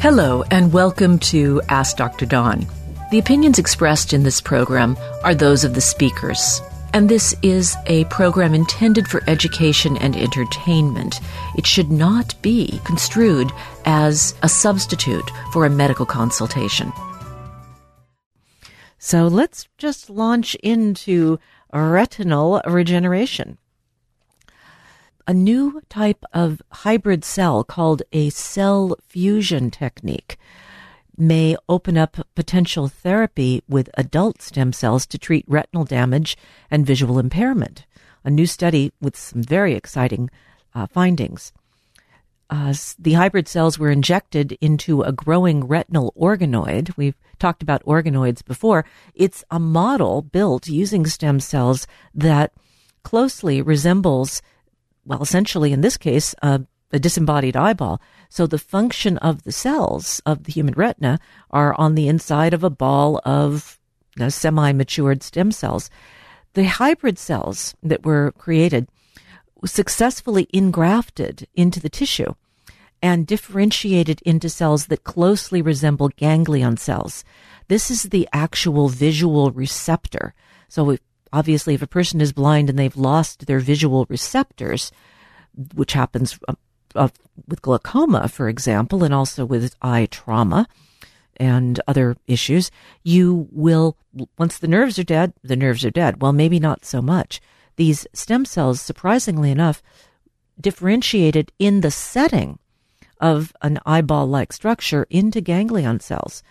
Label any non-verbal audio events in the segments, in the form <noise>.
Hello, and welcome to Ask Dr. Dawn. The opinions expressed in this program are those of the speakers, and this is a program intended for education and entertainment. It should not be construed as a substitute for a medical consultation. So let's just launch into retinal regeneration a new type of hybrid cell called a cell fusion technique may open up potential therapy with adult stem cells to treat retinal damage and visual impairment. A new study with some very exciting uh, findings. Uh, the hybrid cells were injected into a growing retinal organoid. We've talked about organoids before. It's a model built using stem cells that closely resembles well, essentially in this case, uh, a disembodied eyeball. So the function of the cells of the human retina are on the inside of a ball of you know, semi-matured stem cells. The hybrid cells that were created successfully engrafted into the tissue and differentiated into cells that closely resemble ganglion cells. This is the actual visual receptor. So if obviously, if a person is blind and they've lost their visual receptors, which happens uh, uh, with glaucoma, for example, and also with eye trauma and other issues, you will, once the nerves are dead, the nerves are dead. Well, maybe not so much. These stem cells, surprisingly enough, differentiated in the setting of an eyeball like structure into ganglion cells.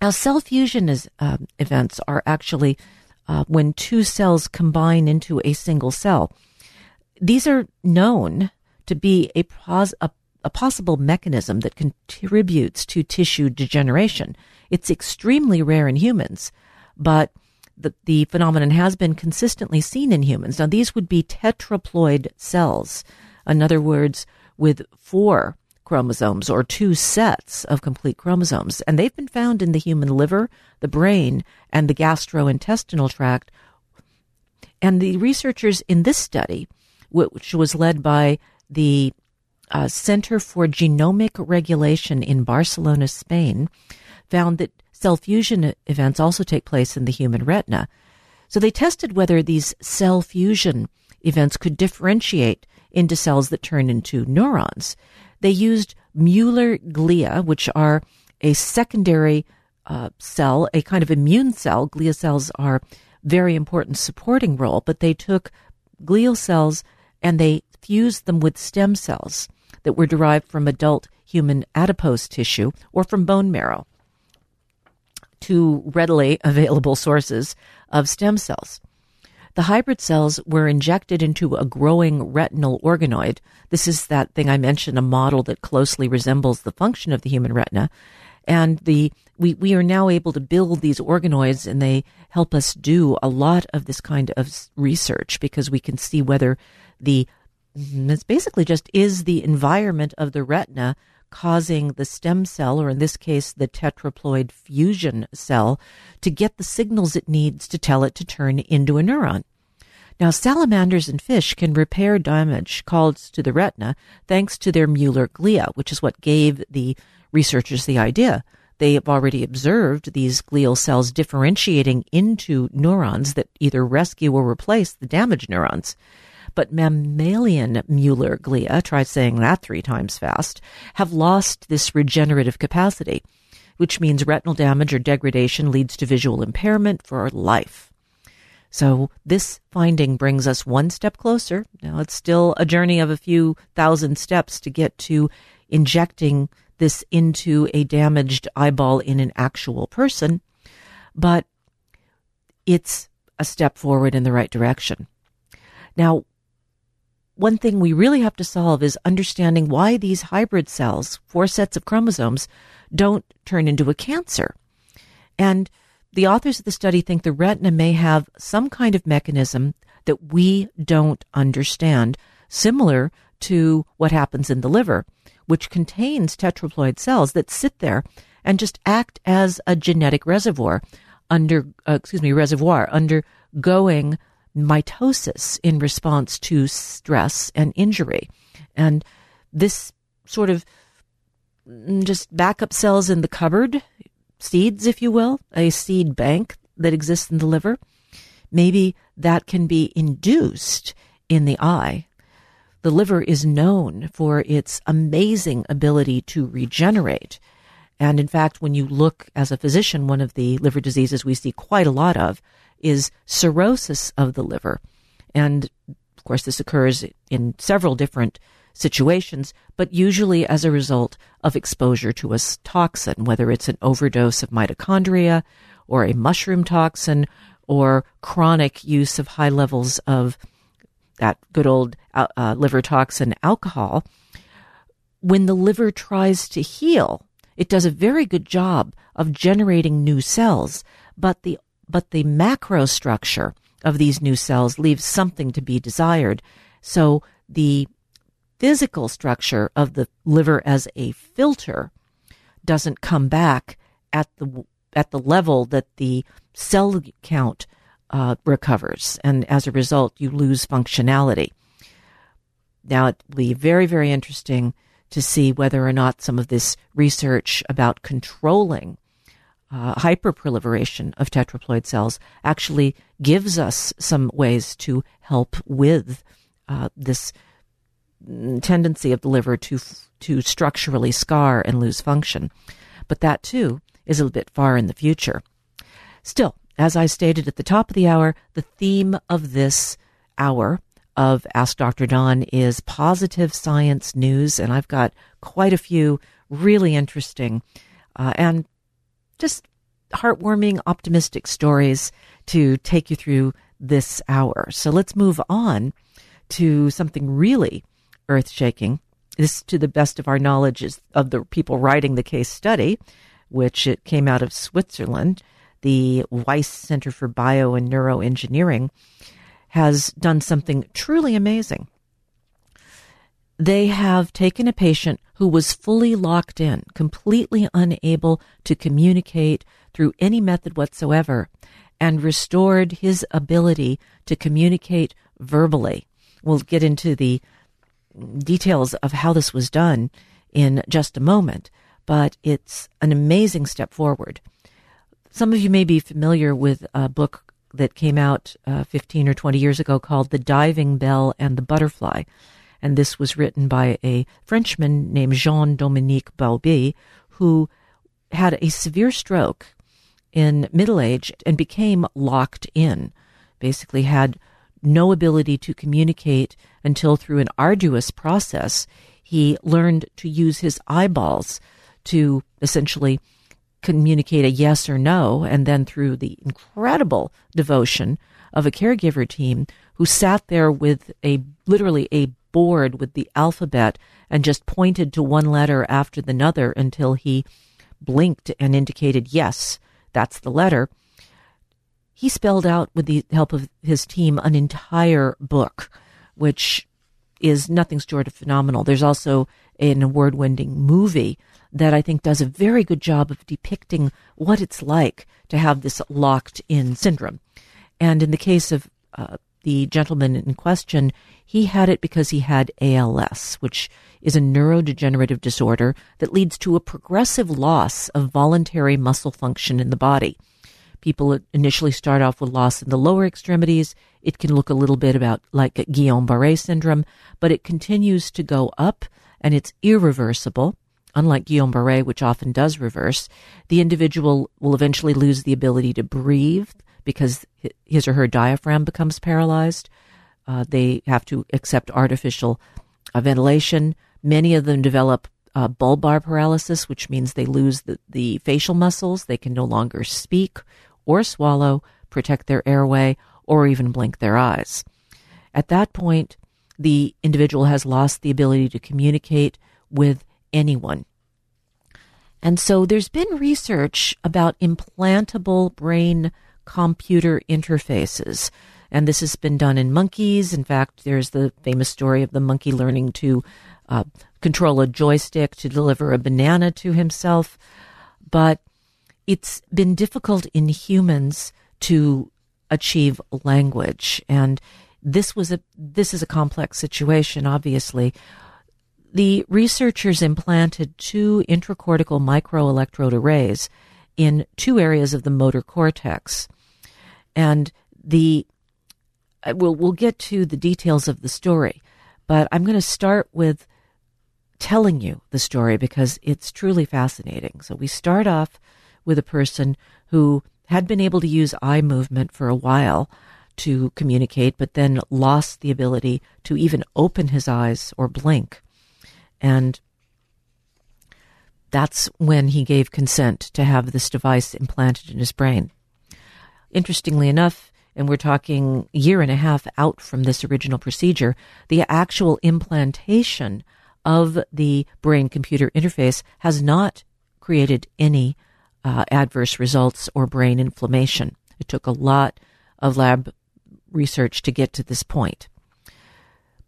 Now, cell fusion is, uh, events are actually uh, when two cells combine into a single cell. These are known to be a, pos- a, a possible mechanism that contributes to tissue degeneration. It's extremely rare in humans, but the, the phenomenon has been consistently seen in humans. Now, these would be tetraploid cells. In other words, with four chromosomes or two sets of complete chromosomes. And they've been found in the human liver, the brain, and the gastrointestinal tract. And the researchers in this study, which was led by the uh, Center for Genomic Regulation in Barcelona, Spain, found that cell fusion events also take place in the human retina. So they tested whether these cell fusion events could differentiate into cells that turn into neurons. They used Mueller glia, which are a secondary uh, cell, a kind of immune cell. Glia cells are very important supporting role, but they took glial cells and they fused them with stem cells that were derived from adult human adipose tissue or from bone marrow, two readily <laughs> available sources of stem cells. The hybrid cells were injected into a growing retinal organoid. This is that thing I mentioned, a model that closely resembles the function of the human retina. And the we, we are now able to build these organoids and they help us do a lot of this kind of research because we can see whether the it's basically just is the environment of the retina causing the stem cell, or in this case, the tetraploid fusion cell, to get the signals it needs to tell it to turn into a neuron. Now, salamanders and fish can repair damage caused to the retina thanks to their Mueller glia, which is what gave the researchers the idea. They have already observed these glial cells differentiating into neurons that either rescue or replace the damaged neurons but mammalian Mueller glia, try saying that three times fast, have lost this regenerative capacity, which means retinal damage or degradation leads to visual impairment for life. So this finding brings us one step closer. Now it's still a journey of a few thousand steps to get to injecting this into a damaged eyeball in an actual person, but it's a step forward in the right direction. Now, one thing we really have to solve is understanding why these hybrid cells, four sets of chromosomes, don't turn into a cancer. And the authors of the study think the retina may have some kind of mechanism that we don't understand, similar to what happens in the liver, which contains tetraploid cells that sit there and just act as a genetic reservoir under, uh, excuse me, reservoir undergoing mitosis in response to stress and injury. And this sort of mm, just backup cells in the cupboard, seeds, if you will, a seed bank that exists in the liver. Maybe that can be induced in the eye. The liver is known for its amazing ability to regenerate. And in fact, when you look as a physician, one of the liver diseases we see quite a lot of is cirrhosis of the liver. And of course, this occurs in several different situations, but usually as a result of exposure to a toxin, whether it's an overdose of mitochondria or a mushroom toxin or chronic use of high levels of that good old uh, uh, liver toxin alcohol. When the liver tries to heal, it does a very good job of generating new cells, but the but the macro structure of these new cells leaves something to be desired. So the physical structure of the liver as a filter doesn't come back at the at the level that the cell count uh, recovers, and as a result, you lose functionality. Now, it will be very, very interesting to see whether or not some of this research about controlling uh, hyperproliferation of tetraploid cells actually gives us some ways to help with uh, this tendency of the liver to to structurally scar and lose function. But that too is a bit far in the future. Still, as I stated at the top of the hour, the theme of this hour of Ask Dr. Dawn is positive science news, and I've got quite a few really interesting uh, and just heartwarming, optimistic stories to take you through this hour. So let's move on to something really earth shaking. This, to the best of our knowledge, is of the people writing the case study, which it came out of Switzerland. The Wyss Center for Bio and Neuroengineering has done something truly amazing. They have taken a patient who was fully locked in, completely unable to communicate through any method whatsoever, and restored his ability to communicate verbally. We'll get into the details of how this was done in just a moment, but it's an amazing step forward. Some of you may be familiar with a book that came out uh, 15 or 20 years ago called The Diving Bell and the Butterfly. And this was written by a Frenchman named Jean Dominique Bauby, who had a severe stroke in middle age and became locked in, basically had no ability to communicate until through an arduous process he learned to use his eyeballs to essentially communicate a yes or no, and then through the incredible devotion of a caregiver team who sat there with a literally a board with the alphabet and just pointed to one letter after another until he blinked and indicated yes, that's the letter he spelled out with the help of his team an entire book, which is nothing short of phenomenal. There's also an award winning movie that I think does a very good job of depicting what it's like to have this locked in syndrome. And in the case of uh, the gentleman in question, he had it because he had ALS, which is a neurodegenerative disorder that leads to a progressive loss of voluntary muscle function in the body. People initially start off with loss in the lower extremities. It can look a little bit about like Guillain-Barré syndrome, but it continues to go up and it's irreversible. Unlike Guillain-Barré, which often does reverse, the individual will eventually lose the ability to breathe because his or her diaphragm becomes paralyzed. Uh, they have to accept artificial uh, ventilation. Many of them develop uh, bulbar paralysis, which means they lose the, the facial muscles. They can no longer speak or swallow, protect their airway, or even blink their eyes. At that point, the individual has lost the ability to communicate with anyone. And so there's been research about implantable brain computer interfaces. And this has been done in monkeys. In fact, there's the famous story of the monkey learning to uh, control a joystick to deliver a banana to himself. But it's been difficult in humans to achieve language and this was a this is a complex situation obviously the researchers implanted two intracortical microelectrode arrays in two areas of the motor cortex. And the uh, we'll, we'll get to the details of the story, but I'm going to start with telling you the story because it's truly fascinating. So we start off with a person who had been able to use eye movement for a while to communicate, but then lost the ability to even open his eyes or blink. And that's when he gave consent to have this device implanted in his brain. Interestingly enough, and we're talking a year and a half out from this original procedure, the actual implantation of the brain computer interface has not created any uh, adverse results or brain inflammation. It took a lot of lab research to get to this point.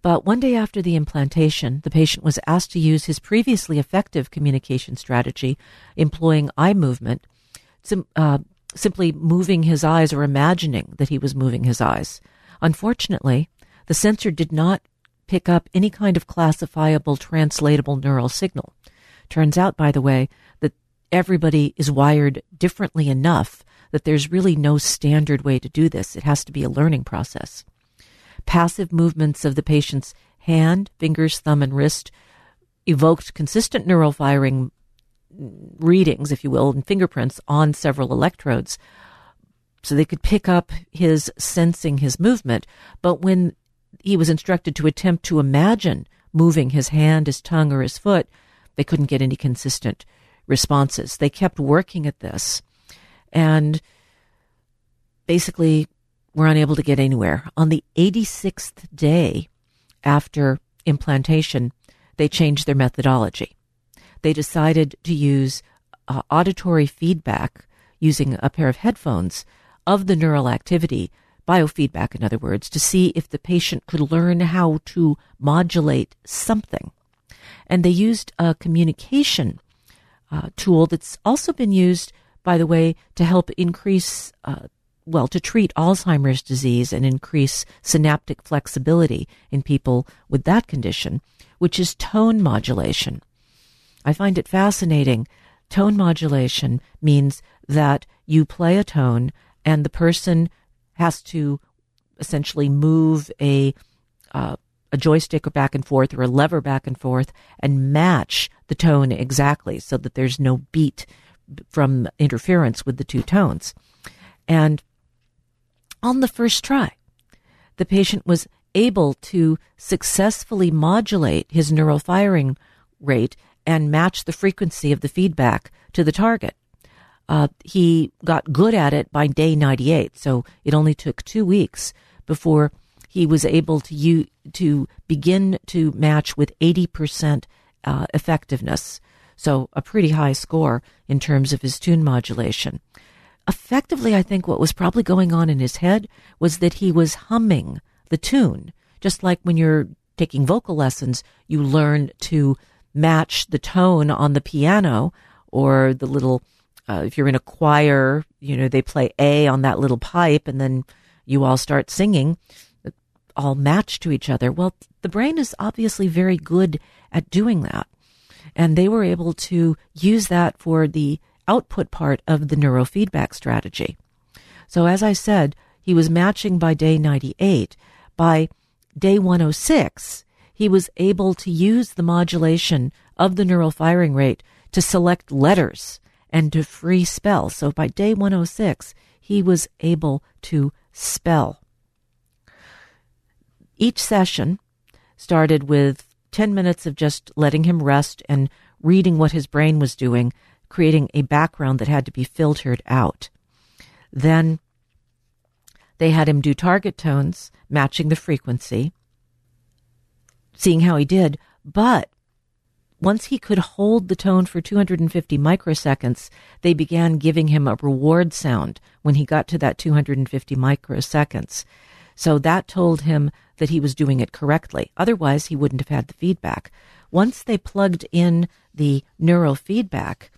But one day after the implantation, the patient was asked to use his previously effective communication strategy, employing eye movement, sim- uh, simply moving his eyes or imagining that he was moving his eyes. Unfortunately, the sensor did not pick up any kind of classifiable translatable neural signal. Turns out, by the way, that everybody is wired differently enough that there's really no standard way to do this. It has to be a learning process. Passive movements of the patient's hand, fingers, thumb, and wrist evoked consistent neural firing readings, if you will, and fingerprints on several electrodes. So they could pick up his sensing his movement. But when he was instructed to attempt to imagine moving his hand, his tongue, or his foot, they couldn't get any consistent responses. They kept working at this and basically were unable to get anywhere. On the 86th day after implantation, they changed their methodology. They decided to use uh, auditory feedback using a pair of headphones of the neural activity, biofeedback, in other words, to see if the patient could learn how to modulate something. And they used a communication uh, tool that's also been used by the way, to help increase, uh, well, to treat Alzheimer's disease and increase synaptic flexibility in people with that condition, which is tone modulation. I find it fascinating. Tone modulation means that you play a tone and the person has to essentially move a uh, a joystick or back and forth or a lever back and forth and match the tone exactly so that there's no beat from interference with the two tones. And on the first try, the patient was able to successfully modulate his neural firing rate and match the frequency of the feedback to the target. Uh, he got good at it by day 98, so it only took two weeks before he was able to u- to begin to match with 80% uh, effectiveness so a pretty high score in terms of his tune modulation. Effectively, I think what was probably going on in his head was that he was humming the tune. Just like when you're taking vocal lessons, you learn to match the tone on the piano or the little, uh, if you're in a choir, you know, they play A on that little pipe and then you all start singing all match to each other. Well, the brain is obviously very good at doing that. And they were able to use that for the output part of the neurofeedback strategy. So, as I said, he was matching by day 98. By day 106, he was able to use the modulation of the neural firing rate to select letters and to free spell. So, by day 106, he was able to spell. Each session started with 10 minutes of just letting him rest and reading what his brain was doing, creating a background that had to be filtered out. Then they had him do target tones, matching the frequency, seeing how he did. But once he could hold the tone for 250 microseconds, they began giving him a reward sound when he got to that 250 microseconds. So that told him that he was doing it correctly. Otherwise, he wouldn't have had the feedback. Once they plugged in the neurofeedback,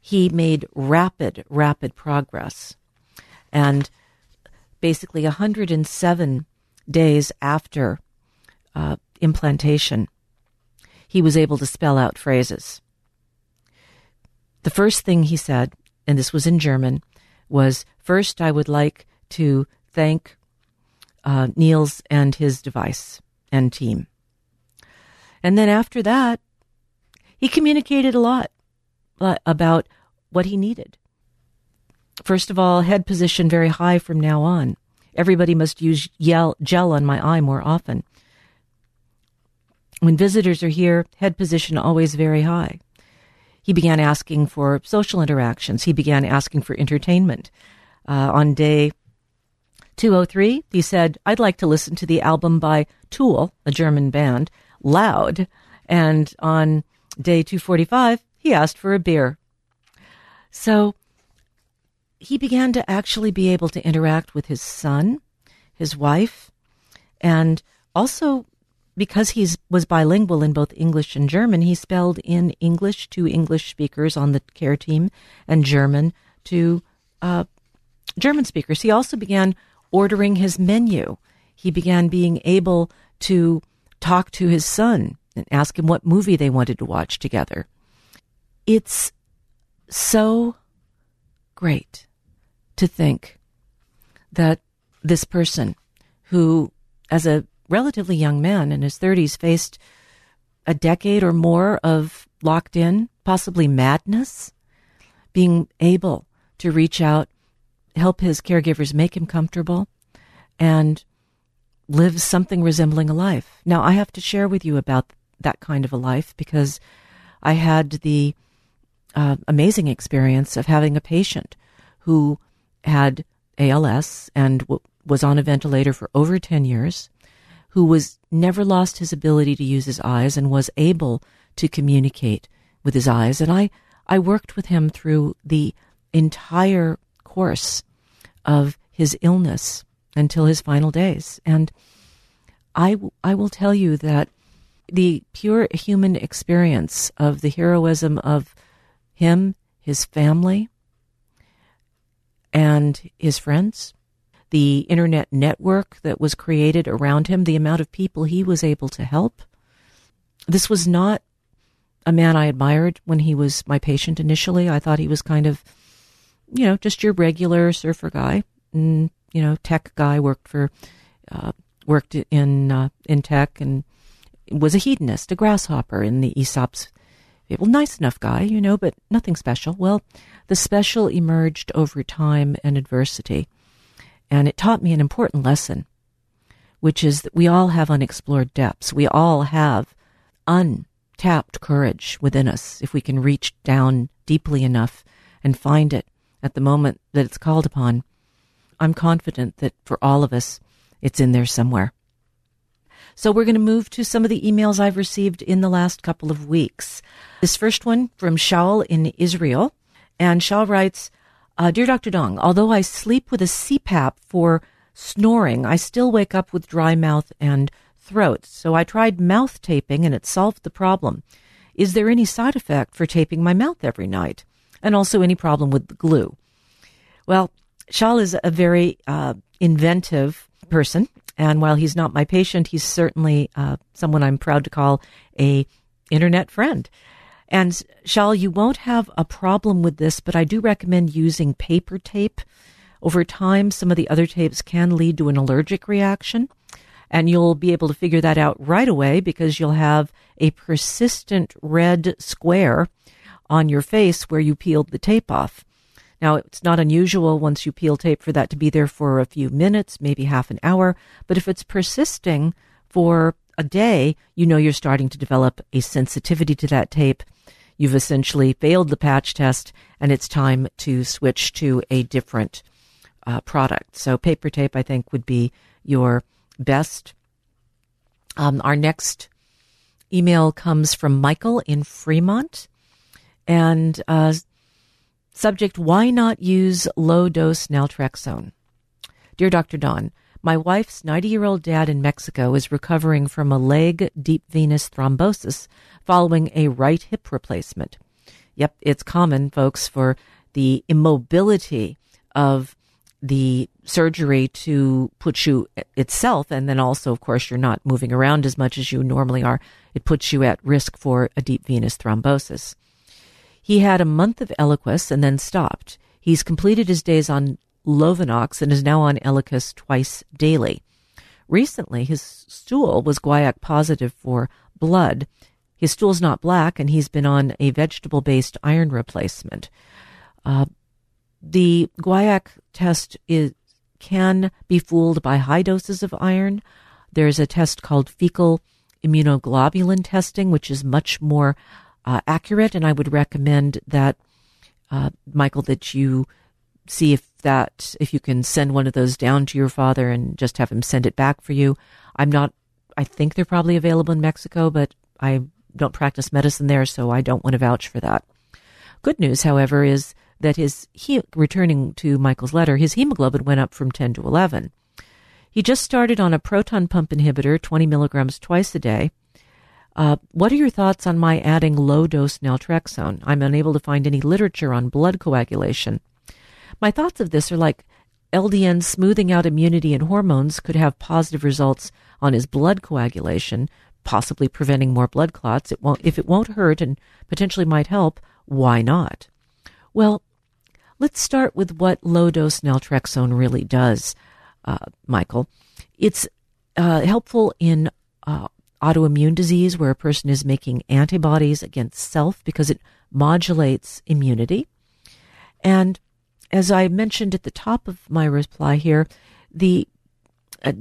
he made rapid, rapid progress. And basically, 107 days after uh, implantation, he was able to spell out phrases. The first thing he said, and this was in German, was First, I would like to thank uh, Niels and his device and team. And then after that, he communicated a lot uh, about what he needed. First of all, head position very high from now on. Everybody must use gel, gel on my eye more often. When visitors are here, head position always very high. He began asking for social interactions. He began asking for entertainment. Uh, on day 203, he said, I'd like to listen to the album by Tool, a German band, loud. And on day 245, he asked for a beer. So he began to actually be able to interact with his son, his wife, and also because he was bilingual in both English and German, he spelled in English to English speakers on the care team and German to uh, German speakers. He also began ordering his menu. He began being able to talk to his son and ask him what movie they wanted to watch together. It's so great to think that this person who, as a relatively young man in his 30s, faced a decade or more of locked in, possibly madness, being able to reach out, help his caregivers make him comfortable, and live something resembling a life. Now, I have to share with you about that kind of a life because I had the uh, amazing experience of having a patient who had ALS and w- was on a ventilator for over 10 years who was never lost his ability to use his eyes and was able to communicate with his eyes. And I, I worked with him through the entire course of his illness until his final days. And I, I will tell you that the pure human experience of the heroism of him, his family, and his friends the internet network that was created around him, the amount of people he was able to help. This was not a man I admired when he was my patient initially. I thought he was kind of, you know, just your regular surfer guy, and you know, tech guy. Worked for, uh, worked in uh, in tech, and was a hedonist, a grasshopper in the Aesop's. Well, nice enough guy, you know, but nothing special. Well, the special emerged over time and adversity. And it taught me an important lesson, which is that we all have unexplored depths. We all have untapped courage within us if we can reach down deeply enough and find it at the moment that it's called upon. I'm confident that for all of us, it's in there somewhere. So we're going to move to some of the emails I've received in the last couple of weeks. This first one from Shaul in Israel. And Shaul writes, uh, Dear Dr. Dawn, although I sleep with a CPAP for snoring, I still wake up with dry mouth and throat. So I tried mouth taping and it solved the problem. Is there any side effect for taping my mouth every night? And also any problem with the glue? Well, Shaul is a very uh, inventive person. And while he's not my patient, he's certainly uh, someone I'm proud to call a internet friend. And Shaul, you won't have a problem with this, but I do recommend using paper tape. Over time, some of the other tapes can lead to an allergic reaction. And you'll be able to figure that out right away because you'll have a persistent red square on your face where you peeled the tape off. Now, it's not unusual once you peel tape for that to be there for a few minutes, maybe half an hour. But if it's persisting for a day, you know you're starting to develop a sensitivity to that tape you've essentially failed the patch test and it's time to switch to a different uh, product. So paper tape, I think, would be your best. Um, our next email comes from Michael in Fremont. And uh, subject, why not use low dose naltrexone? Dear Dr. Dawn, my wife's 90 year old dad in Mexico is recovering from a leg deep venous thrombosis following a right hip replacement. Yep, it's common, folks, for the immobility of the surgery to put you itself, and then also, of course, you're not moving around as much as you normally are. It puts you at risk for a deep venous thrombosis. He had a month of Eliquis and then stopped. He's completed his days on Lovenox and is now on Eliquis twice daily. Recently, his stool was guaiac positive for blood. His stool's not black, and he's been on a vegetable based iron replacement. Uh, the guaiac test is, can be fooled by high doses of iron. There's a test called fecal immunoglobulin testing, which is much more uh, accurate, and I would recommend that, uh, Michael, that you see if that if you can send one of those down to your father and just have him send it back for you. I'm not. I think they're probably available in Mexico, but I don't practice medicine there, so I don't want to vouch for that. Good news, however, is that his he, returning to Michael's letter, his hemoglobin went up from 10 to 11. He just started on a proton pump inhibitor, 20 milligrams twice a day. Uh, what are your thoughts on my adding low dose naltrexone? I'm unable to find any literature on blood coagulation. My thoughts of this are like LDN smoothing out immunity and hormones could have positive results on his blood coagulation, possibly preventing more blood clots. It won't, if it won't hurt and potentially might help, why not? Well, let's start with what low dose naltrexone really does, uh, Michael. It's uh, helpful in uh, autoimmune disease where a person is making antibodies against self because it modulates immunity. And as I mentioned at the top of my reply here, the uh,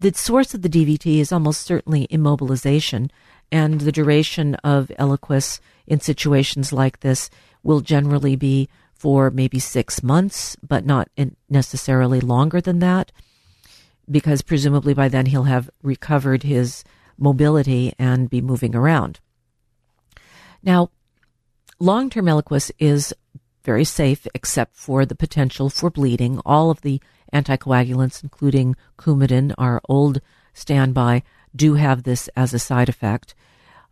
the source of the DVT is almost certainly immobilization, and the duration of Eliquis in situations like this will generally be for maybe six months, but not necessarily longer than that, because presumably by then he'll have recovered his mobility and be moving around. Now, long term Eliquis is very safe except for the potential for bleeding. All of the anticoagulants, including Coumadin, our old standby, do have this as a side effect.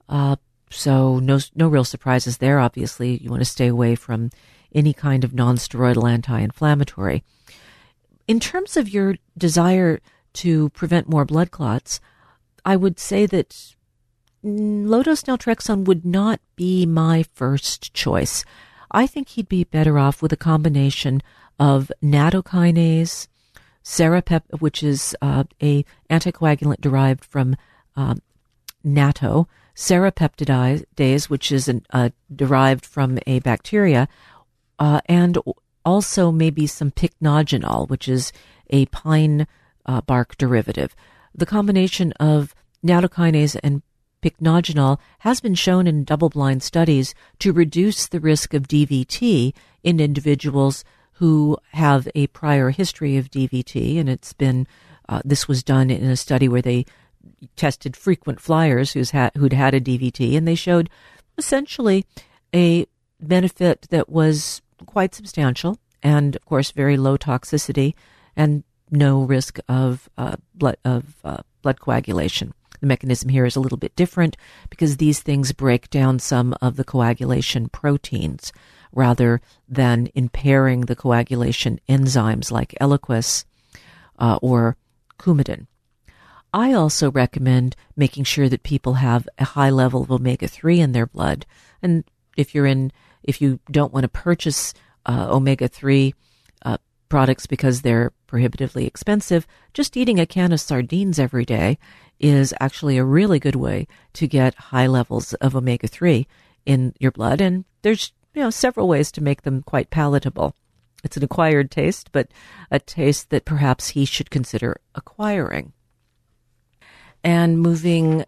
Uh, so no no real surprises there. Obviously, you want to stay away from any kind of nonsteroidal anti-inflammatory. In terms of your desire to prevent more blood clots, I would say that low dose naltrexone would not be my first choice. I think he'd be better off with a combination of nattokinase, serapep, which is uh, a anticoagulant derived from uh, natto, serrapeptidase, which is an, uh, derived from a bacteria, uh, and also maybe some pycnogenol, which is a pine uh, bark derivative. The combination of nattokinase and pycnogenol has been shown in double blind studies to reduce the risk of DVT in individuals who have a prior history of DVT. And it's been, uh, this was done in a study where they tested frequent flyers who's had, who'd had a DVT, and they showed essentially a benefit that was quite substantial and, of course, very low toxicity and no risk of uh, blood of uh, blood coagulation. The mechanism here is a little bit different because these things break down some of the coagulation proteins rather than impairing the coagulation enzymes like Eliquis uh, or Coumadin. I also recommend making sure that people have a high level of omega 3 in their blood. And if you're in, if you don't want to purchase uh, omega 3 uh, products because they're prohibitively expensive, just eating a can of sardines every day is actually a really good way to get high levels of omega 3 in your blood. And there's you know several ways to make them quite palatable. It's an acquired taste, but a taste that perhaps he should consider acquiring. And moving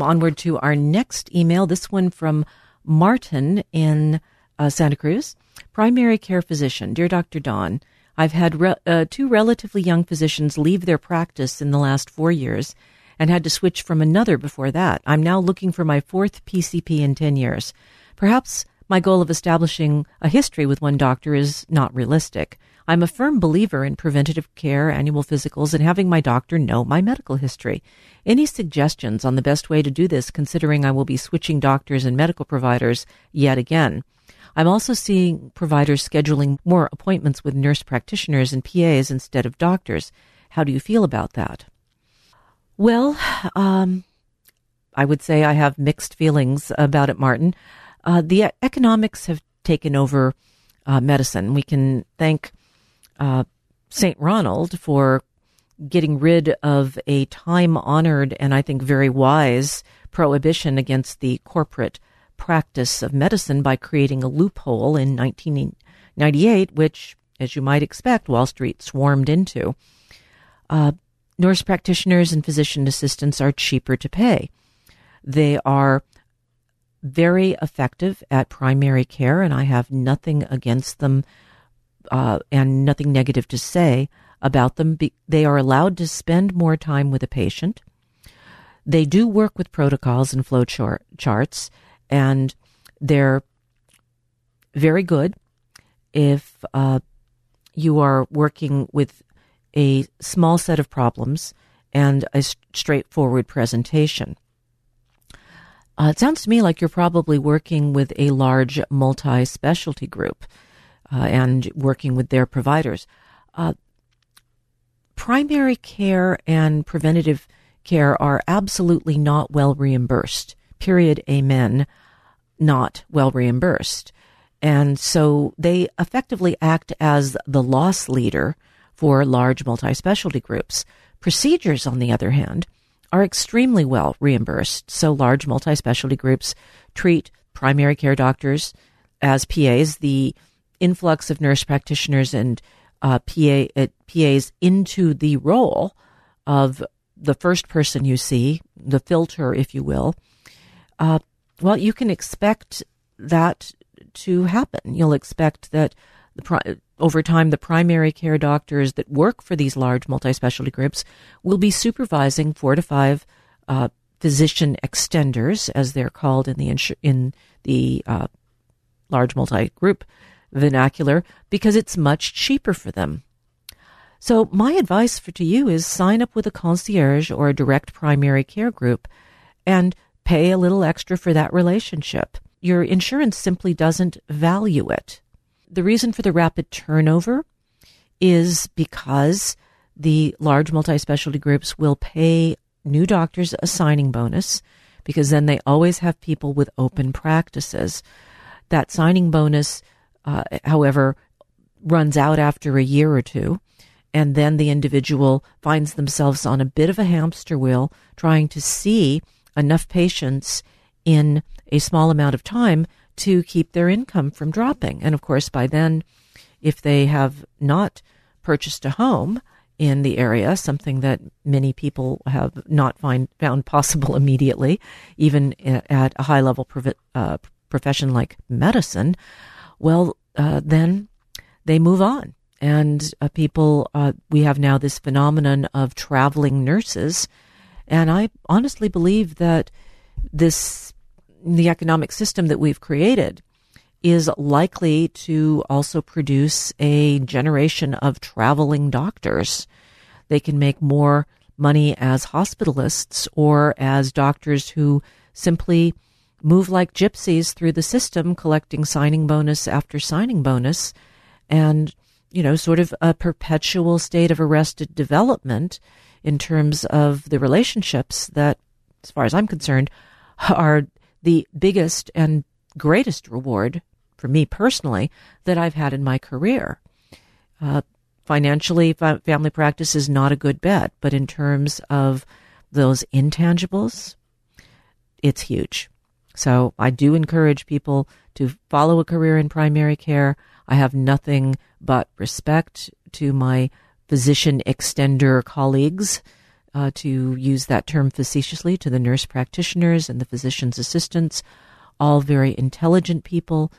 onward to our next email, this one from Martin in uh, Santa Cruz, primary care physician. Dear Dr. Dawn, I've had re- uh, two relatively young physicians leave their practice in the last four years and had to switch from another before that. I'm now looking for my fourth PCP in 10 years. Perhaps my goal of establishing a history with one doctor is not realistic. I'm a firm believer in preventative care, annual physicals, and having my doctor know my medical history. Any suggestions on the best way to do this, considering I will be switching doctors and medical providers yet again? I'm also seeing providers scheduling more appointments with nurse practitioners and PAs instead of doctors. How do you feel about that? Well, um, I would say I have mixed feelings about it, Martin. Uh, the economics have taken over uh, medicine. We can thank uh, St. Ronald for getting rid of a time honored and I think very wise prohibition against the corporate practice of medicine by creating a loophole in 1998, which, as you might expect, Wall Street swarmed into. Uh, nurse practitioners and physician assistants are cheaper to pay. They are very effective at primary care, and I have nothing against them uh, and nothing negative to say about them. They are allowed to spend more time with a patient. They do work with protocols and flow chart- charts, and they're very good if uh, you are working with a small set of problems and a straightforward presentation. Uh, it sounds to me like you're probably working with a large multi specialty group uh, and working with their providers. Uh, primary care and preventative care are absolutely not well reimbursed. Period. Amen. Not well reimbursed. And so they effectively act as the loss leader for large multi specialty groups. Procedures, on the other hand, are extremely well reimbursed. So large multi specialty groups treat primary care doctors as PAs. The influx of nurse practitioners and uh, PA, uh, PAs into the role of the first person you see, the filter, if you will, uh, well, you can expect that to happen. You'll expect that the over time, the primary care doctors that work for these large multi-specialty groups will be supervising four to five uh, physician extenders, as they're called in the insur- in the uh, large multi-group vernacular, because it's much cheaper for them. So my advice for to you is sign up with a concierge or a direct primary care group and pay a little extra for that relationship. Your insurance simply doesn't value it. The reason for the rapid turnover is because the large multi specialty groups will pay new doctors a signing bonus because then they always have people with open practices. That signing bonus, uh, however, runs out after a year or two, and then the individual finds themselves on a bit of a hamster wheel trying to see enough patients in a small amount of time to keep their income from dropping. And of course, by then, if they have not purchased a home in the area, something that many people have not find, found possible <laughs> immediately, even at a high level prof- uh, profession like medicine, well, uh, then they move on. And uh, people, uh, we have now this phenomenon of traveling nurses. And I honestly believe that this the economic system that we've created is likely to also produce a generation of traveling doctors. They can make more money as hospitalists or as doctors who simply move like gypsies through the system, collecting signing bonus after signing bonus, and, you know, sort of a perpetual state of arrested development in terms of the relationships that, as far as I'm concerned, <laughs> are the biggest and greatest reward for me personally that I've had in my career. Uh, financially, family practice is not a good bet, but in terms of those intangibles, it's huge. So I do encourage people to follow a career in primary care. I have nothing but respect to my physician extender colleagues uh, to use that term facetiously, to the nurse practitioners and the physician's assistants, all very intelligent people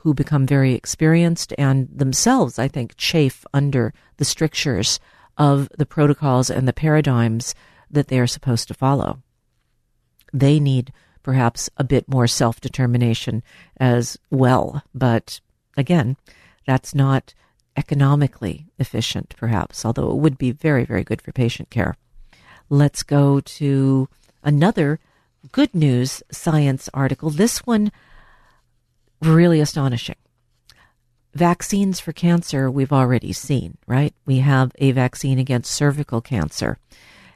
who become very experienced and themselves, I think, chafe under the strictures of the protocols and the paradigms that they are supposed to follow. They need perhaps a bit more self determination as well. But again, that's not economically efficient, perhaps, although it would be very, very good for patient care. Let's go to another good news science article. This one really astonishing. Vaccines for cancer, we've already seen, right? We have a vaccine against cervical cancer,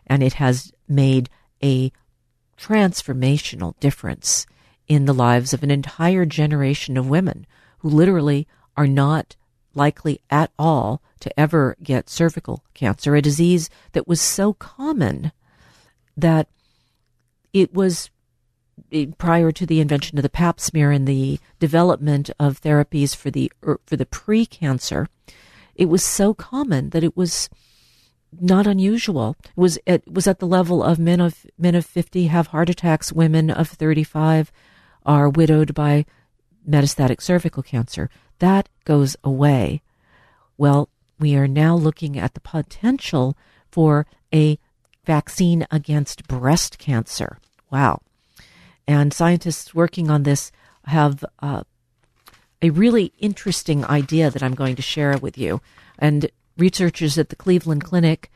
and it has made a transformational difference in the lives of an entire generation of women who literally are not likely at all to ever get cervical cancer, a disease that was so common that it was prior to the invention of the pap smear and the development of therapies for the er, for the pre-cancer, it was so common that it was not unusual. It was it was at the level of men of men of 50 have heart attacks, women of 35 are widowed by metastatic cervical cancer. That goes away. Well, we are now looking at the potential for a vaccine against breast cancer. Wow. And scientists working on this have uh, a really interesting idea that I'm going to share with you. And researchers at the Cleveland Clinic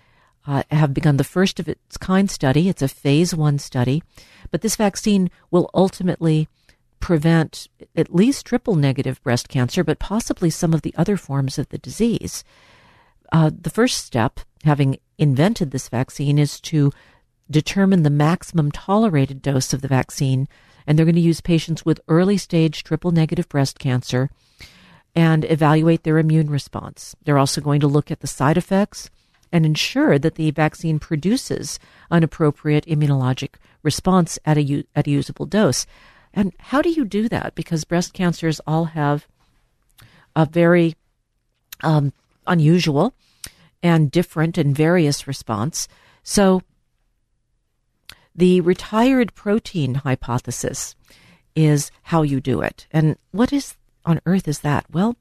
uh, have begun the first of its kind study. It's a phase one study, but this vaccine will ultimately prevent at least triple negative breast cancer, but possibly some of the other forms of the disease. Uh, the first step, having invented this vaccine, is to determine the maximum tolerated dose of the vaccine, and they're going to use patients with early stage triple negative breast cancer and evaluate their immune response. They're also going to look at the side effects and ensure that the vaccine produces an appropriate immunologic response at a, at a usable dose. And how do you do that? Because breast cancers all have a very um, unusual and different and various response. So the retired protein hypothesis is how you do it. And what is on earth is that? Well,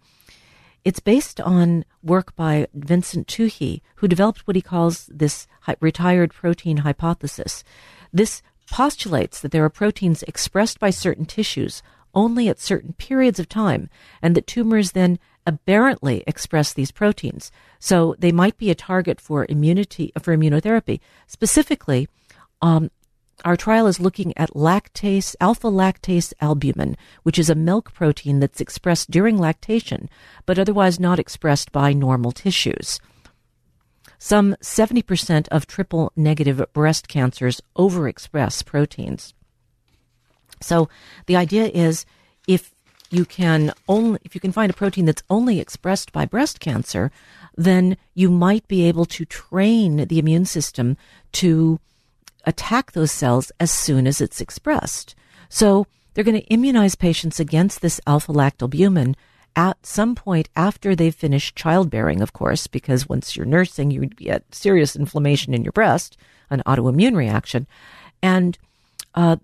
it's based on work by Vincent Tuohy, who developed what he calls this retired protein hypothesis. This postulates that there are proteins expressed by certain tissues only at certain periods of time, and that tumors then aberrantly express these proteins. So they might be a target for immunity for immunotherapy. Specifically, um, our trial is looking at lactase, alpha lactalbumin, which is a milk protein that's expressed during lactation, but otherwise not expressed by normal tissues. Some 70% of triple negative breast cancers overexpress proteins. So the idea is if you can only if you can find a protein that's only expressed by breast cancer, then you might be able to train the immune system to attack those cells as soon as it's expressed. So they're going to immunize patients against this alpha lactalbumin at some point after they've finished childbearing, of course, because once you're nursing, you would get serious inflammation in your breast, an autoimmune reaction. And uh,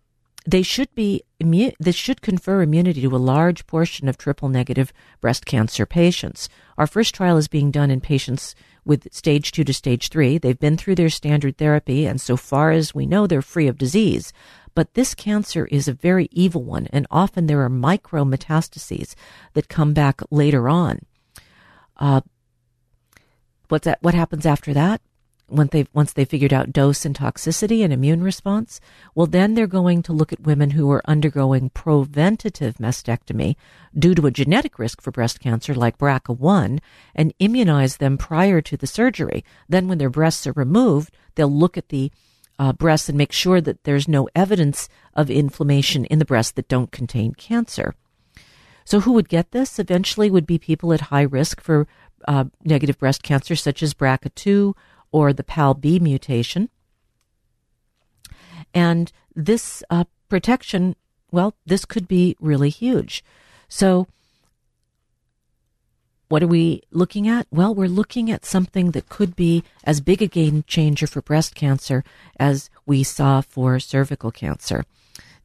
they should be immune, this should confer immunity to a large portion of triple negative breast cancer patients. Our first trial is being done in patients with stage two to stage three. They've been through their standard therapy, and so far as we know, they're free of disease. But this cancer is a very evil one, and often there are micro metastases that come back later on. Uh, what's that? What happens after that? When they once they figured out dose and toxicity and immune response, well, then they're going to look at women who are undergoing preventative mastectomy due to a genetic risk for breast cancer, like BRCA1, and immunize them prior to the surgery. Then, when their breasts are removed, they'll look at the uh, breasts and make sure that there's no evidence of inflammation in the breast that don't contain cancer. So, who would get this? Eventually, would be people at high risk for uh, negative breast cancer, such as BRCA2 or the PALB mutation. And this uh, protection, well, this could be really huge. So, what are we looking at? Well, we're looking at something that could be as big a game changer for breast cancer as we saw for cervical cancer.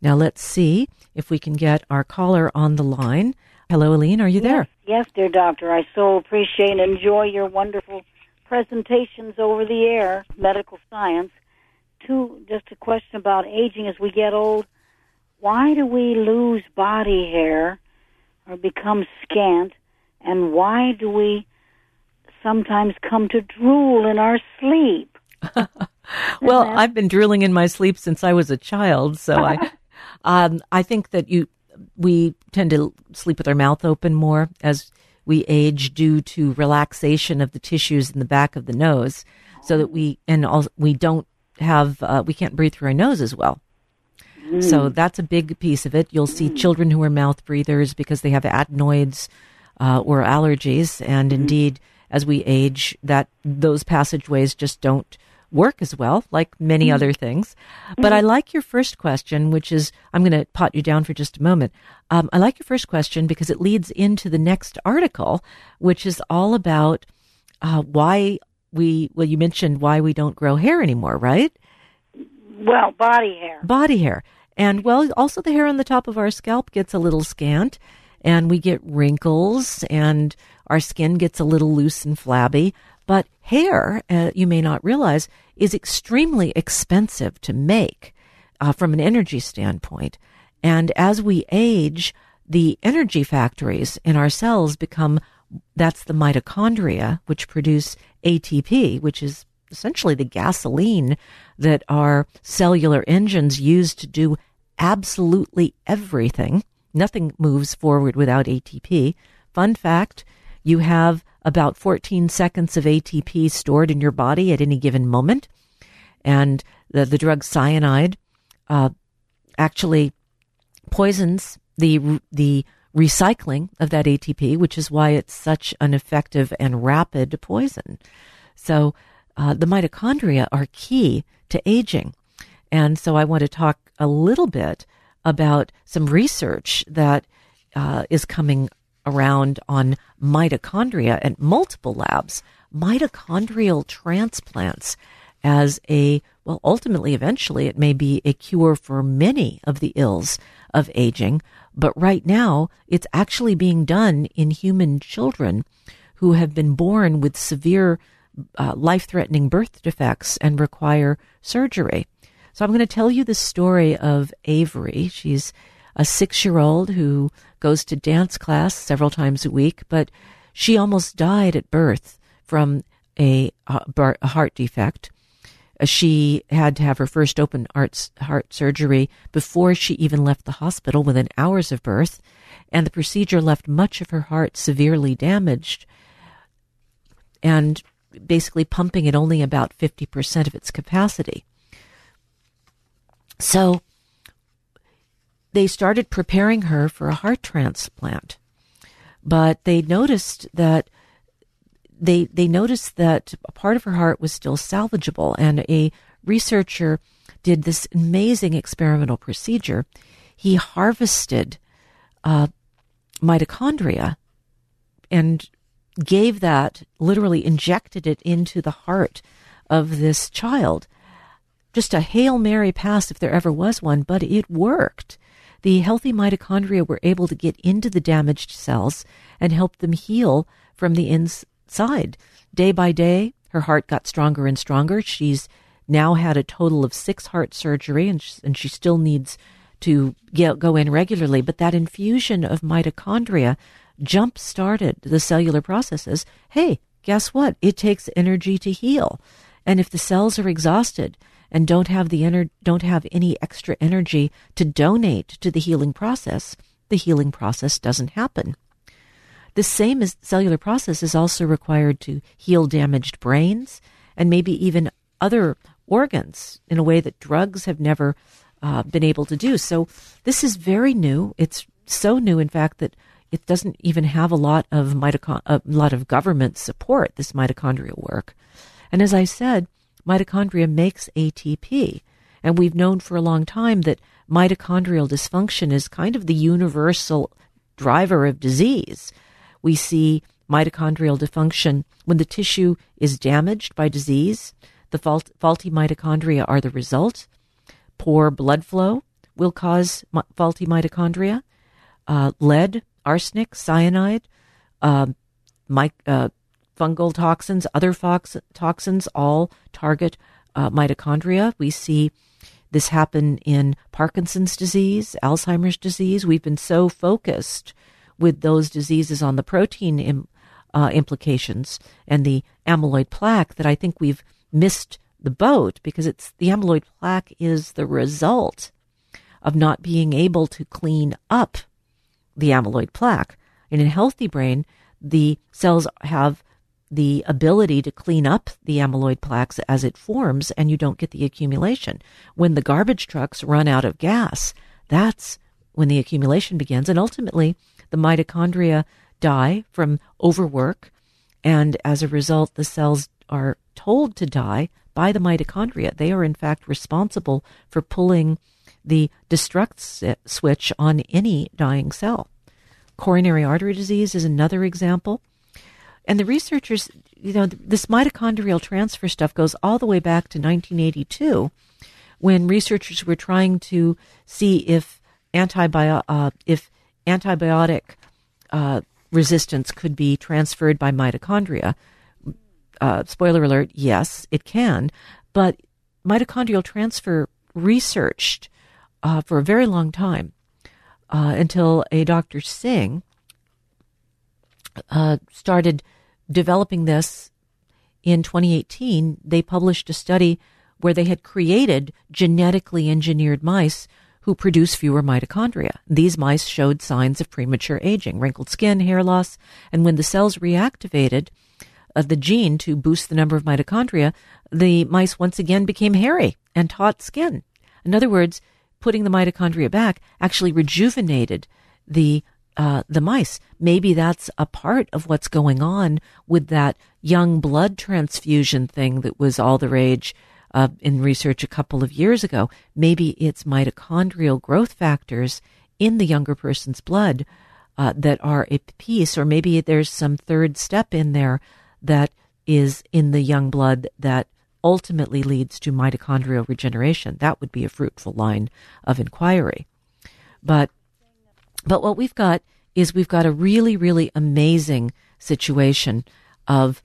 Now, let's see if we can get our caller on the line. Hello, Aline, are you yes, there? Yes, dear doctor. I so appreciate and enjoy your wonderful presentations over the air, medical science. Two, just a question about aging as we get old. Why do we lose body hair or become scant? And why do we sometimes come to drool in our sleep? <laughs> well, I've been drooling in my sleep since I was a child, so I, <laughs> um, I think that you we tend to sleep with our mouth open more as we age due to relaxation of the tissues in the back of the nose, so that we and also, we don't have uh, we can't breathe through our nose as well. So that's a big piece of it. You'll see children who are mouth breathers because they have adenoids uh, or allergies, and indeed, as we age, that those passageways just don't work as well, like many other things. But I like your first question, which is I'm going to pot you down for just a moment. Um, I like your first question because it leads into the next article, which is all about uh, why we, well, you mentioned why we don't grow hair anymore, right? Well, body hair. Body hair. And well, also the hair on the top of our scalp gets a little scant and we get wrinkles and our skin gets a little loose and flabby. But hair, uh, you may not realize, is extremely expensive to make uh, from an energy standpoint. And as we age, the energy factories in our cells become that's the mitochondria, which produce ATP, which is essentially the gasoline that our cellular engines use to do absolutely everything. Nothing moves forward without ATP. Fun fact you have about 14 seconds of ATP stored in your body at any given moment. And the, the drug cyanide uh, actually poisons the, the recycling of that ATP, which is why it's such an effective and rapid poison. So uh, the mitochondria are key to aging. And so I want to talk a little bit about some research that uh, is coming around on mitochondria at multiple labs, mitochondrial transplants as a, well, ultimately, eventually, it may be a cure for many of the ills of aging. But right now, it's actually being done in human children who have been born with severe uh, life threatening birth defects and require surgery. So I'm going to tell you the story of Avery. She's a six year old who goes to dance class several times a week, but she almost died at birth from a, a heart defect. Uh, she had to have her first open heart surgery before she even left the hospital within hours of birth, and the procedure left much of her heart severely damaged and basically pumping at only about 50% of its capacity. So they started preparing her for a heart transplant, but they noticed that they they noticed that a part of her heart was still salvageable, and a researcher did this amazing experimental procedure. He harvested uh, mitochondria and gave that, literally injected it into the heart of this child. Just a Hail Mary pass if there ever was one, but it worked. The healthy mitochondria were able to get into the damaged cells and help them heal from the inside. Day by day, her heart got stronger and stronger. She's now had a total of six heart surgery, and she, and she still needs to get, go in regularly. But that infusion of mitochondria jump started the cellular processes. Hey, guess what? It takes energy to heal, and if the cells are exhausted and don't have the ener- don't have any extra energy to donate to the healing process, the healing process doesn't happen. The same as cellular process is also required to heal damaged brains and maybe even other organs in a way that drugs have never uh, been able to do. So this is very new. It's so new, in fact, that it doesn't even have a lot of mitochond- a lot of government support. This mitochondrial work, and as I said, mitochondria makes ATP, and we've known for a long time that mitochondrial dysfunction is kind of the universal driver of disease. We see mitochondrial dysfunction when the tissue is damaged by disease. The fault, faulty mitochondria are the result. Poor blood flow will cause faulty mitochondria. Uh, lead, arsenic, cyanide, uh, my, uh, fungal toxins, other fox, toxins all target uh, mitochondria. We see this happen in Parkinson's disease, Alzheimer's disease. We've been so focused with those diseases on the protein Im, uh, implications and the amyloid plaque that I think we've missed the boat because it's the amyloid plaque is the result of not being able to clean up the amyloid plaque. In a healthy brain, the cells have the ability to clean up the amyloid plaques as it forms and you don't get the accumulation. When the garbage trucks run out of gas, that's when the accumulation begins. And ultimately, the mitochondria die from overwork. And as a result, the cells are told to die by the mitochondria. They are, in fact, responsible for pulling the destruct switch on any dying cell. Coronary artery disease is another example. And the researchers, you know, this mitochondrial transfer stuff goes all the way back to 1982 when researchers were trying to see if uh, if antibiotic uh, resistance could be transferred by mitochondria. Uh, spoiler alert, yes, it can. But mitochondrial transfer researched uh, for a very long time uh, until a Dr. Singh uh, started developing this in 2018. They published a study where they had created genetically engineered mice who produce fewer mitochondria. These mice showed signs of premature aging, wrinkled skin, hair loss, and when the cells reactivated uh, the gene to boost the number of mitochondria, the mice once again became hairy and taut skin. In other words, putting the mitochondria back actually rejuvenated the uh, the mice. Maybe that's a part of what's going on with that young blood transfusion thing that was all the rage uh, in research a couple of years ago. Maybe it's mitochondrial growth factors in the younger person's blood uh, that are a piece, or maybe there's some third step in there that is in the young blood that ultimately leads to mitochondrial regeneration. That would be a fruitful line of inquiry. But but what we've got is we've got a really, really amazing situation of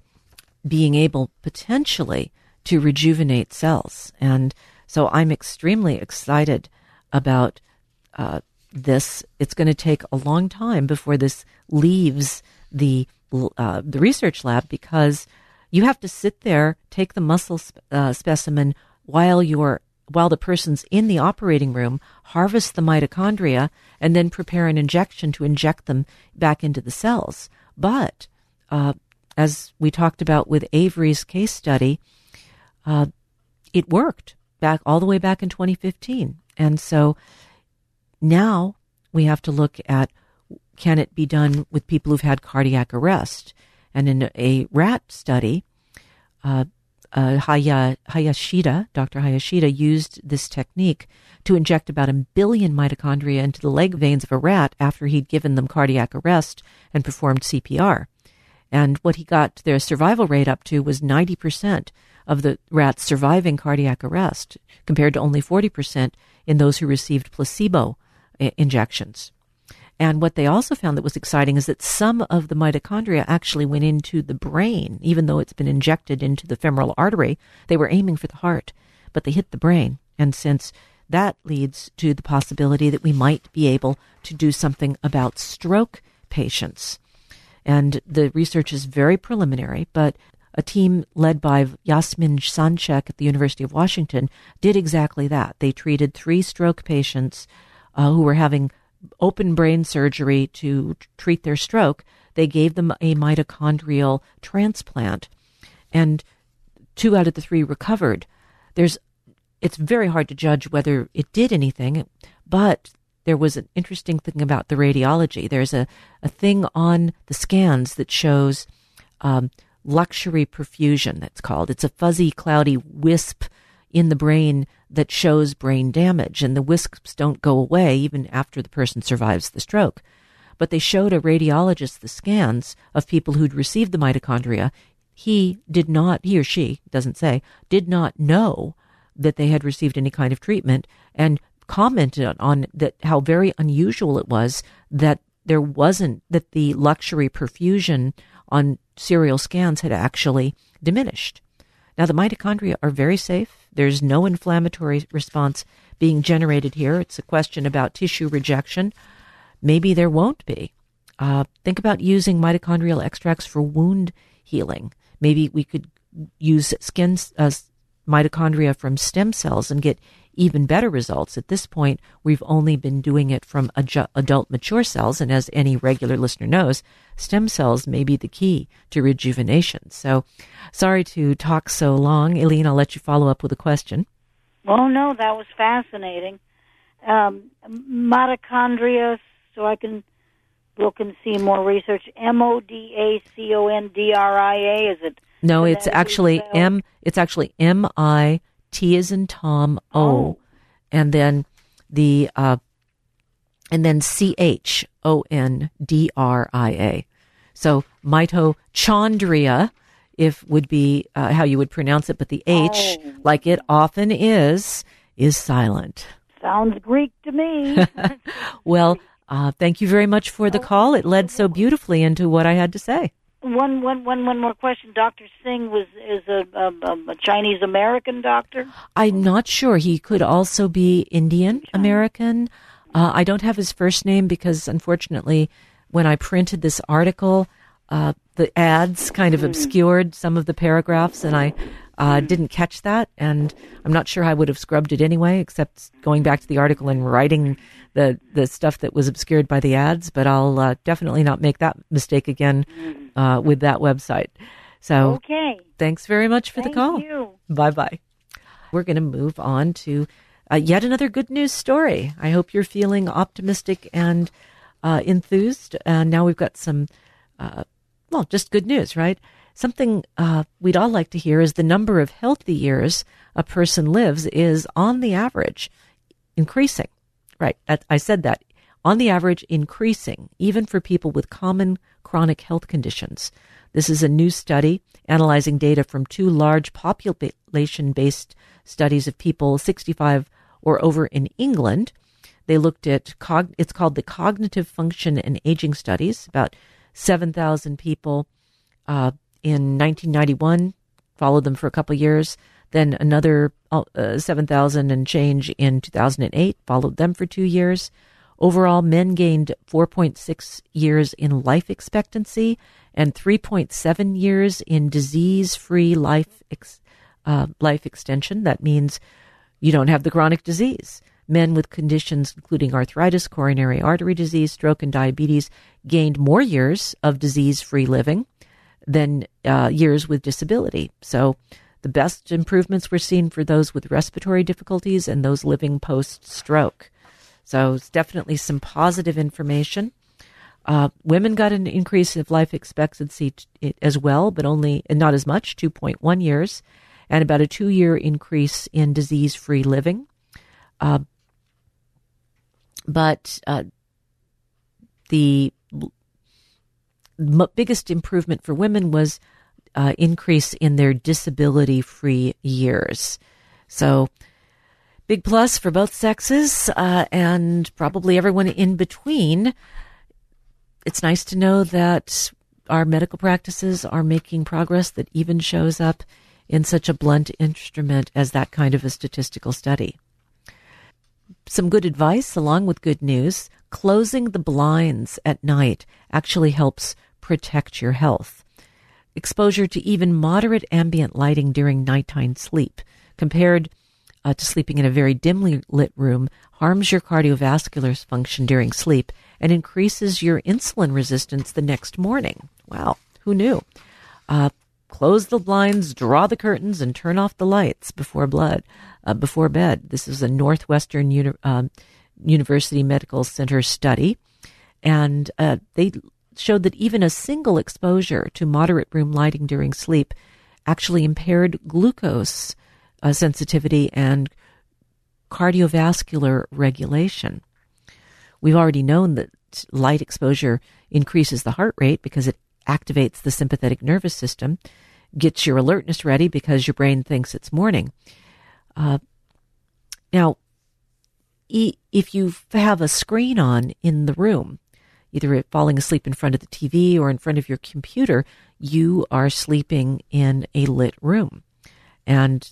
being able potentially to rejuvenate cells. And so I'm extremely excited about uh, this. It's going to take a long time before this leaves the uh, the research lab because you have to sit there, take the muscle sp- uh, specimen while you're while the person's in the operating room, harvest the mitochondria, and then prepare an injection to inject them back into the cells. But uh, as we talked about with Avery's case study, uh, it worked back all the way back in 2015. And so now we have to look at can it be done with people who've had cardiac arrest? And in a rat study, uh, uh, Haya, Hayashida, Dr. Hayashida, used this technique to inject about a billion mitochondria into the leg veins of a rat after he'd given them cardiac arrest and performed CPR. And what he got their survival rate up to was 90% of the rats surviving cardiac arrest, compared to only 40% in those who received placebo I- injections. And what they also found that was exciting is that some of the mitochondria actually went into the brain, even though it's been injected into the femoral artery. They were aiming for the heart, but they hit the brain. And since that leads to the possibility that we might be able to do something about stroke patients. And the research is very preliminary, but a team led by Yasmin Sanchek at the University of Washington did exactly that. They treated three stroke patients uh, who were having open brain surgery to treat their stroke. They gave them a mitochondrial transplant, and two out of the three recovered. There's, it's very hard to judge whether it did anything, but there was an interesting thing about the radiology. There's a, a thing on the scans that shows um, luxury perfusion, that's called. It's a fuzzy, cloudy wisp in the brain that shows brain damage, and the wisps don't go away even after the person survives the stroke. But they showed a radiologist the scans of people who'd received the mitochondria. He did not, he or she, doesn't say, did not know that they had received any kind of treatment and commented on that how very unusual it was that there wasn't that the luxury perfusion on serial scans had actually diminished. Now, the mitochondria are very safe. There's no inflammatory response being generated here. It's a question about tissue rejection. Maybe there won't be. Uh, think about using mitochondrial extracts for wound healing. Maybe we could use skin uh, mitochondria from stem cells and get even better results. At this point, we've only been doing it from adu- adult mature cells, and as any regular listener knows, stem cells may be the key to rejuvenation. So, sorry to talk so long. Eileen, I'll let you follow up with a question. Well, no, that was fascinating. Um, mitochondria, so I can look and see more research. M O D A C O N D R I A. Is it? No, it's actually M. It's actually M I T is in Tom O, Oh. and then the uh, and then C H O N D R I A. So mitochondria, if would be uh, how you would pronounce it, but the H, Oh. like it often is, is silent. Sounds Greek to me. <laughs> <laughs> Well, uh, thank you very much for the call. It led so beautifully into what I had to say. One, one, one, one more question. Doctor Singh was is a, a, a Chinese American doctor. I'm not sure. He could also be Indian American. Uh, I don't have his first name because, unfortunately, when I printed this article, uh, the ads kind of obscured some of the paragraphs, and I uh, didn't catch that. And I'm not sure I would have scrubbed it anyway, except going back to the article and writing the the stuff that was obscured by the ads. But I'll uh, definitely not make that mistake again uh, with that website. So Okay. thanks very much for Thank the call. Bye bye. We're going to move on to uh, yet another good news story. I hope you're feeling optimistic and uh, enthused. And now we've got some, uh, well, just good news, right? Something uh, we'd all like to hear is the number of healthy years a person lives is, on the average, increasing. Right. I said that. On the average, increasing, even for people with common chronic health conditions. This is a new study analyzing data from two large population based studies of people 65 or over in England. They looked at, cog- it's called the Cognitive Function and Aging Studies, about 7,000 people uh, in 1991, followed them for a couple years. Then another uh, 7,000 and change in 2008, followed them for two years. Overall, men gained 4.6 years in life expectancy and 3.7 years in disease-free life ex- uh, life extension. That means you don't have the chronic disease. Men with conditions including arthritis, coronary artery disease, stroke, and diabetes gained more years of disease-free living than uh, years with disability. So, the best improvements were seen for those with respiratory difficulties and those living post-stroke. So it's definitely some positive information. Uh, women got an increase of life expectancy t- as well, but only not as much, 2.1 years, and about a two year increase in disease free living. Uh, but uh, the m- biggest improvement for women was uh, increase in their disability free years. So, big plus for both sexes uh, and probably everyone in between. It's nice to know that our medical practices are making progress that even shows up in such a blunt instrument as that kind of a statistical study. Some good advice along with good news. Closing the blinds at night actually helps protect your health. Exposure to even moderate ambient lighting during nighttime sleep compared uh, to sleeping in a very dimly lit room harms your cardiovascular function during sleep and increases your insulin resistance the next morning. Wow, who knew? Uh, close the blinds, draw the curtains, and turn off the lights before blood, uh, before bed. This is a Northwestern Uni- um, University Medical Center study, and uh, they showed that even a single exposure to moderate room lighting during sleep actually impaired glucose uh, sensitivity and cardiovascular regulation. We've already known that light exposure increases the heart rate because it activates the sympathetic nervous system, gets your alertness ready because your brain thinks it's morning. Uh, now, e- if you have a screen on in the room, either falling asleep in front of the TV or in front of your computer, you are sleeping in a lit room. And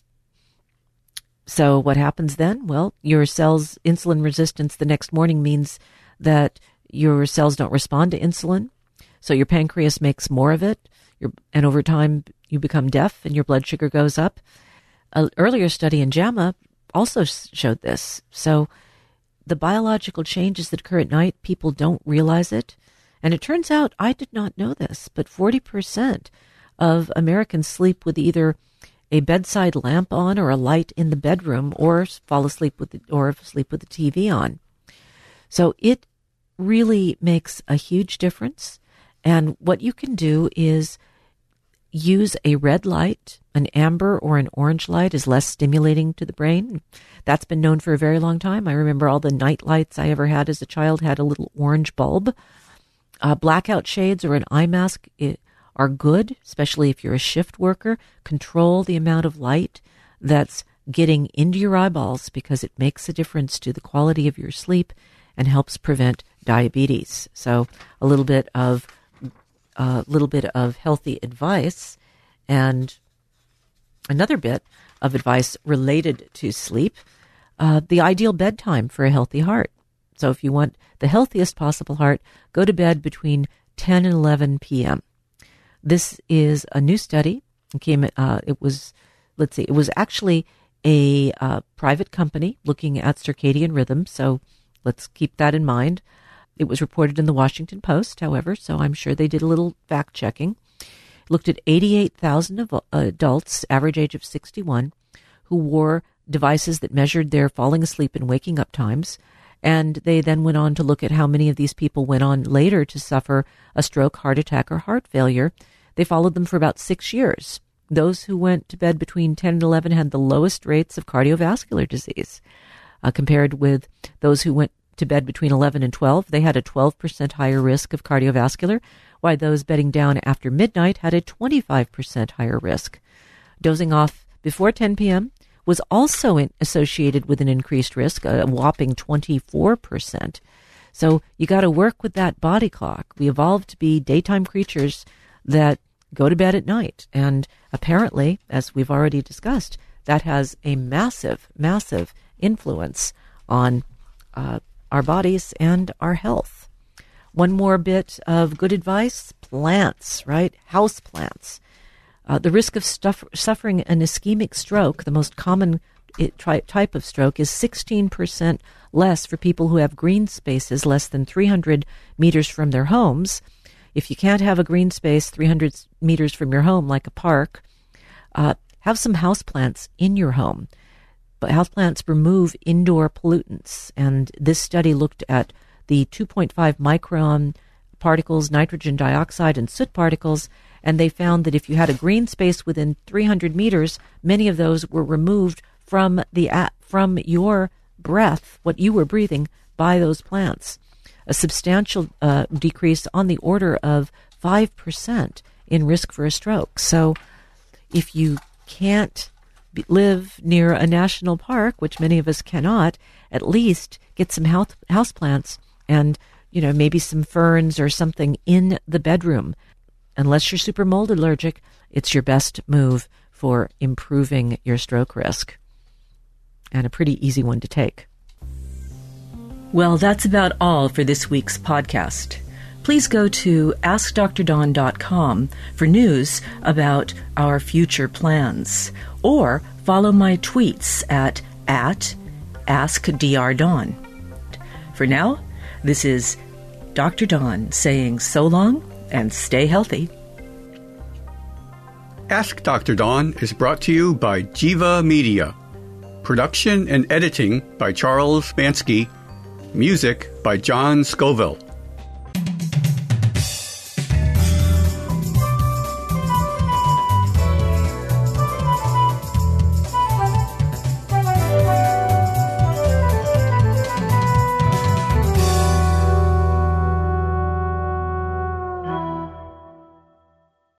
so what happens then? Well, your cells' insulin resistance the next morning means that your cells don't respond to insulin. So your pancreas makes more of it. Your, and over time, you become deaf and your blood sugar goes up. An earlier study in JAMA also showed this. So the biological changes that occur at night, people don't realize it. And it turns out, I did not know this, but 40% of Americans sleep with either a bedside lamp on or a light in the bedroom or fall asleep with the, or sleep with the TV on. So it really makes a huge difference. And what you can do is use a red light, an amber or an orange light is less stimulating to the brain. That's been known for a very long time. I remember all the night lights I ever had as a child had a little orange bulb. Uh, blackout shades or an eye mask are good, especially if you're a shift worker. Control the amount of light that's getting into your eyeballs because it makes a difference to the quality of your sleep and helps prevent diabetes. So a little bit of a little bit of healthy advice and another bit of advice related to sleep. Uh, the ideal bedtime for a healthy heart. So if you want the healthiest possible heart, go to bed between 10 and 11 p.m. This is a new study. It came. Uh, it was, let's see, it was actually a uh, private company looking at circadian rhythm. So let's keep that in mind. It was reported in the Washington Post, however, so I'm sure they did a little fact checking. Looked at 88,000 adults, average age of 61, who wore devices that measured their falling asleep and waking up times. And they then went on to look at how many of these people went on later to suffer a stroke, heart attack, or heart failure. They followed them for about six years. Those who went to bed between 10 and 11 had the lowest rates of cardiovascular disease uh, compared with those who went to bed between 11 and 12. They had a 12% higher risk of cardiovascular, while those bedding down after midnight had a 25% higher risk. Dozing off before 10 p.m was also in, associated with an increased risk, a whopping 24%. So you got to work with that body clock. We evolved to be daytime creatures that go to bed at night. And apparently, as we've already discussed, that has a massive, massive influence on uh, our bodies and our health. One more bit of good advice plants, right? House plants. Uh, the risk of stuff, suffering an ischemic stroke, the most common it, tri- type of stroke, is 16% less for people who have green spaces less than 300 meters from their homes. If you can't have a green space 300 meters from your home, like a park, uh, have some houseplants in your home. But houseplants remove indoor pollutants, and this study looked at the 2.5 micron particles, nitrogen dioxide, and soot particles, and they found that if you had a green space within 300 meters, many of those were removed from the from your breath, what you were breathing, by those plants. A substantial uh, decrease on the order of five percent in risk for a stroke. So, if you can't live near a national park, which many of us cannot, at least get some house houseplants and you know maybe some ferns or something in the bedroom unless you're super mold allergic, it's your best move for improving your stroke risk. And a pretty easy one to take. Well, that's about all for this week's podcast. Please go to AskDrDawn.com for news about our future plans, or follow my tweets at, at AskDrDawn. For now, this is Dr. Dawn saying so long and stay healthy. Ask Dr. Dawn is brought to you by Jiva Media. Production and editing by Charles Bansky. Music by John Scoville.